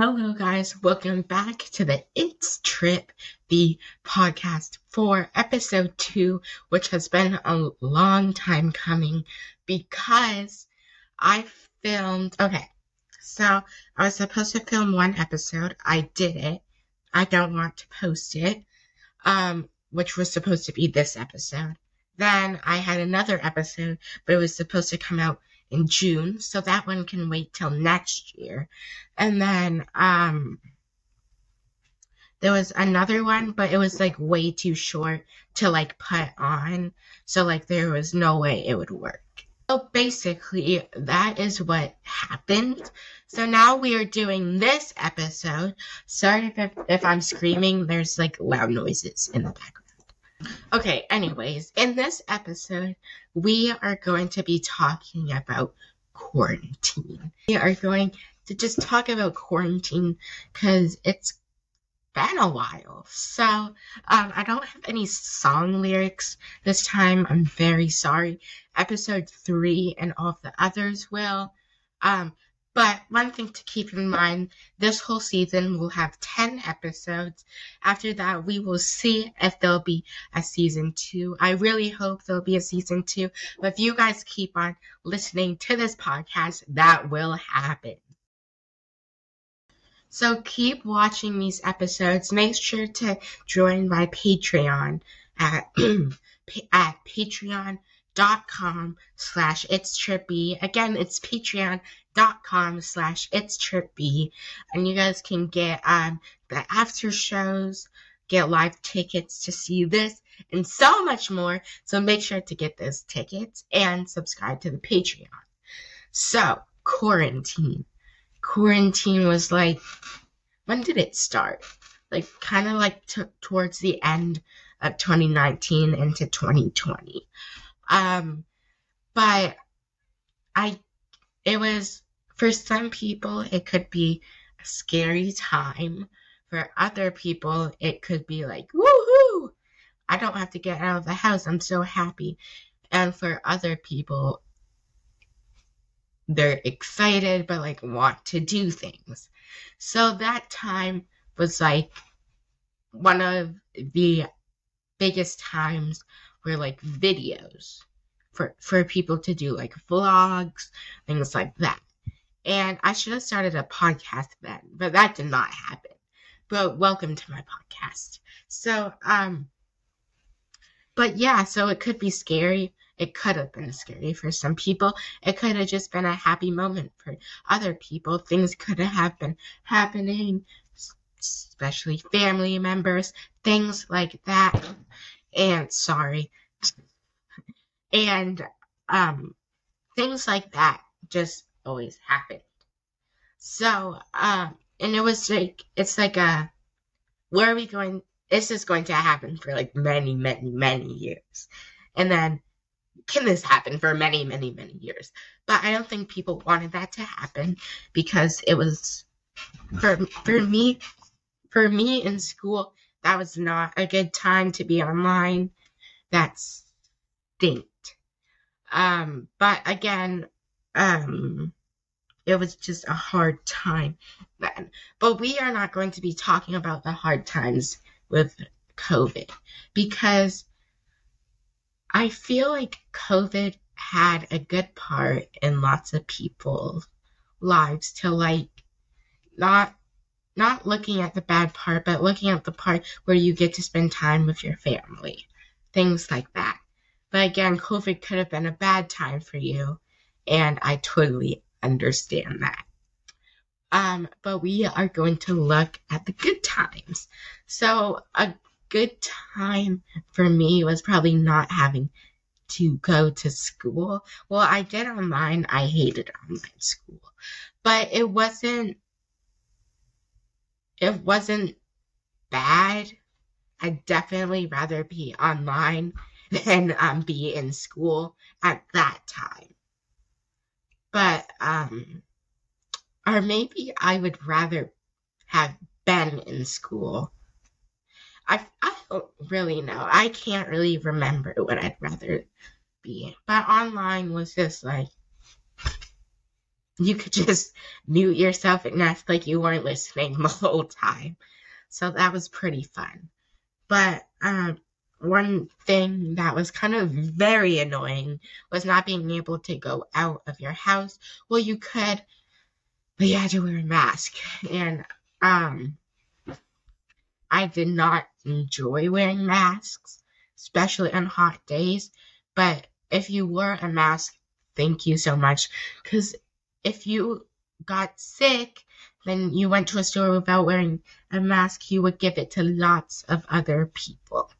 Hello, guys. Welcome back to the It's Trip, the podcast for episode two, which has been a long time coming because I filmed. Okay, so I was supposed to film one episode. I did it. I don't want to post it, um, which was supposed to be this episode. Then I had another episode, but it was supposed to come out in June, so that one can wait till next year. And then um there was another one, but it was like way too short to like put on. So like there was no way it would work. So basically that is what happened. So now we are doing this episode. Sorry if, if I'm screaming, there's like loud noises in the background. Okay, anyways, in this episode, we are going to be talking about quarantine. We are going to just talk about quarantine because it's been a while. So, um, I don't have any song lyrics this time. I'm very sorry. Episode three and all of the others will. Um, but one thing to keep in mind this whole season will have 10 episodes. After that, we will see if there'll be a season two. I really hope there'll be a season two. But if you guys keep on listening to this podcast, that will happen. So keep watching these episodes. Make sure to join my Patreon at, at Patreon dot com slash it's trippy again it's patreon dot com slash it's trippy. And you guys can get um the after shows get live tickets to see this and so much more. So make sure to get those tickets and subscribe to the patreon. So quarantine. Quarantine was like when did it start? Like kind of like t- towards the end of 2019 into 2020 um, but I, it was, for some people, it could be a scary time. For other people, it could be like, woohoo! I don't have to get out of the house. I'm so happy. And for other people, they're excited but like want to do things. So that time was like one of the biggest times were like videos for for people to do like vlogs, things like that. And I should have started a podcast then, but that did not happen. But welcome to my podcast. So um but yeah, so it could be scary. It could have been scary for some people. It could have just been a happy moment for other people. Things could have been happening, especially family members, things like that and sorry and um things like that just always happened so um and it was like it's like a where are we going this is going to happen for like many many many years and then can this happen for many many many years but i don't think people wanted that to happen because it was for for me for me in school that was not a good time to be online. That stinked. Um, but again, um, it was just a hard time then. But we are not going to be talking about the hard times with COVID because I feel like COVID had a good part in lots of people's lives to like not not looking at the bad part, but looking at the part where you get to spend time with your family. Things like that. But again, COVID could have been a bad time for you, and I totally understand that. Um, but we are going to look at the good times. So, a good time for me was probably not having to go to school. Well, I did online, I hated online school, but it wasn't it wasn't bad. I'd definitely rather be online than um, be in school at that time. But, um, or maybe I would rather have been in school. I, I don't really know. I can't really remember what I'd rather be. But online was just like, you could just mute yourself and act like you weren't listening the whole time. So that was pretty fun. But um, one thing that was kind of very annoying was not being able to go out of your house. Well, you could, but you had to wear a mask. And um, I did not enjoy wearing masks, especially on hot days. But if you wore a mask, thank you so much. Because if you got sick, then you went to a store without wearing a mask, you would give it to lots of other people.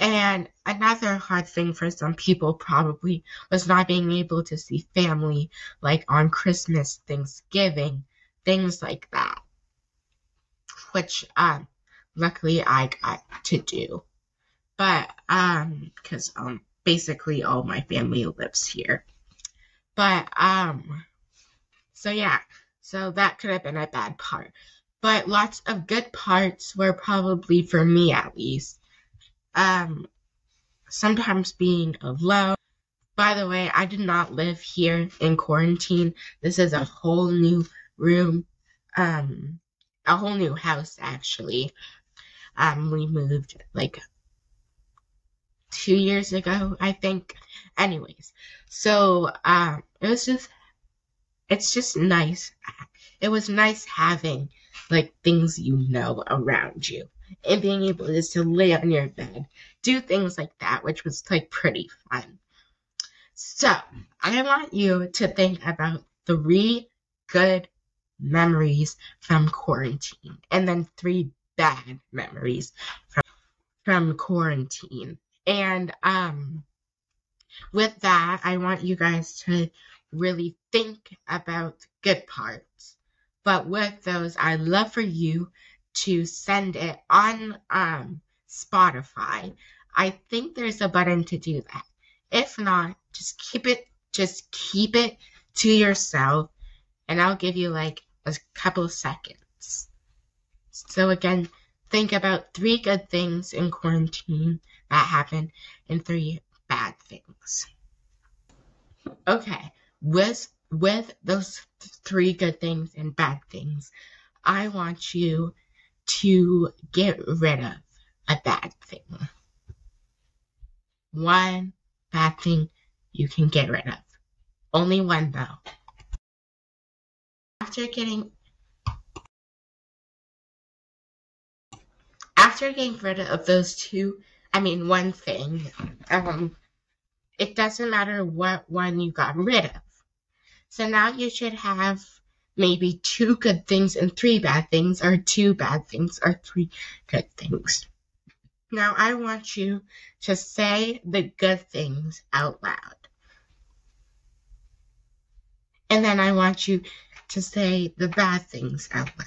And another hard thing for some people probably was not being able to see family, like on Christmas, Thanksgiving, things like that. Which, um, luckily I got to do. But, um, cause, um, basically all my family lives here. But, um, so yeah, so that could have been a bad part. But lots of good parts were probably for me at least. Um, sometimes being alone. By the way, I did not live here in quarantine. This is a whole new room, um, a whole new house actually. Um, we moved like two years ago, I think. Anyways, so um, it was just it's just nice. It was nice having like things you know around you and being able just to lay on your bed, do things like that, which was like pretty fun. So I want you to think about three good memories from quarantine and then three bad memories from, from quarantine. And um with that, I want you guys to really think about good parts. But with those, I'd love for you to send it on um, Spotify. I think there's a button to do that. If not, just keep it just keep it to yourself and I'll give you like a couple seconds. So again, think about three good things in quarantine that happened and three bad things. Okay, with with those three good things and bad things, I want you to get rid of a bad thing. One bad thing you can get rid of. Only one though. After getting after getting rid of those two, I mean one thing, um, it doesn't matter what one you got rid of. So now you should have maybe two good things and three bad things, or two bad things or three good things. Now I want you to say the good things out loud. And then I want you to say the bad things out loud.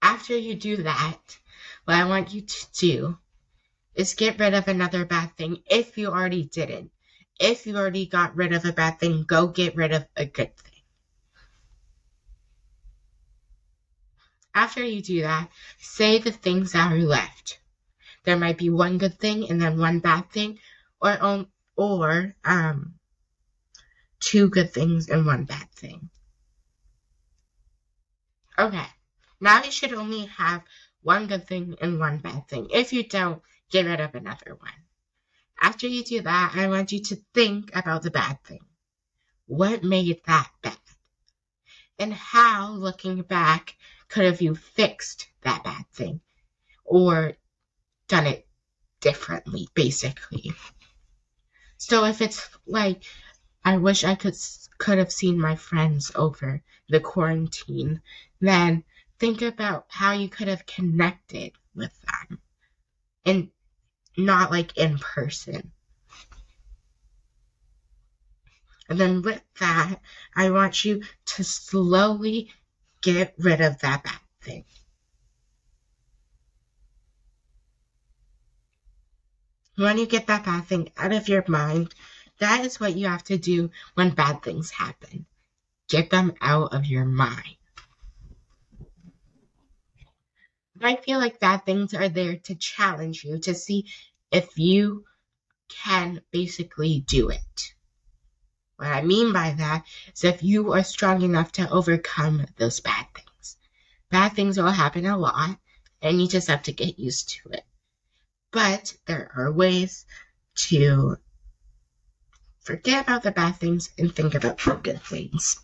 After you do that, what I want you to do is get rid of another bad thing if you already didn't. If you already got rid of a bad thing, go get rid of a good thing. After you do that, say the things that are left. There might be one good thing and then one bad thing, or um, or um, two good things and one bad thing. Okay, now you should only have one good thing and one bad thing. If you don't, get rid of another one. After you do that, I want you to think about the bad thing. What made that bad? And how, looking back, could have you fixed that bad thing? Or done it differently, basically. So if it's like, I wish I could could have seen my friends over the quarantine, then think about how you could have connected with them. And not like in person. And then with that, I want you to slowly get rid of that bad thing. When you get that bad thing out of your mind, that is what you have to do when bad things happen. Get them out of your mind. I feel like bad things are there to challenge you to see if you can basically do it. What I mean by that is if you are strong enough to overcome those bad things. Bad things will happen a lot, and you just have to get used to it. But there are ways to forget about the bad things and think about the good things.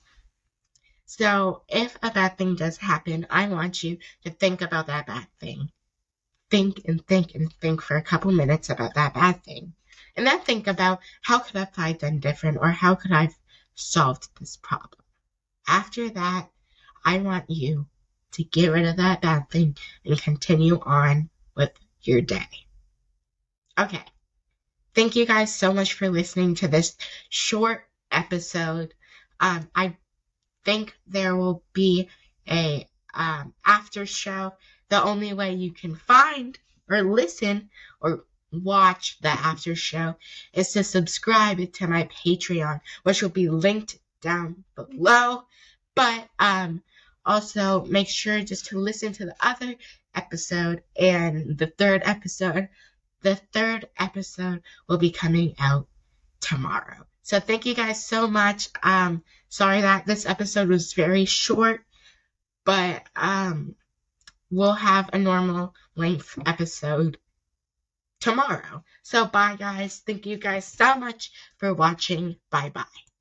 So if a bad thing does happen, I want you to think about that bad thing. Think and think and think for a couple minutes about that bad thing. And then think about how could have done different or how could I have solved this problem. After that, I want you to get rid of that bad thing and continue on with your day. Okay. Thank you guys so much for listening to this short episode. Um, I think there will be a um, after show. The only way you can find or listen or watch the after show is to subscribe to my Patreon, which will be linked down below. But um, also make sure just to listen to the other episode and the third episode. The third episode will be coming out tomorrow. So thank you guys so much. Um, sorry that this episode was very short, but um, we'll have a normal length episode tomorrow. So bye guys. Thank you guys so much for watching. Bye bye.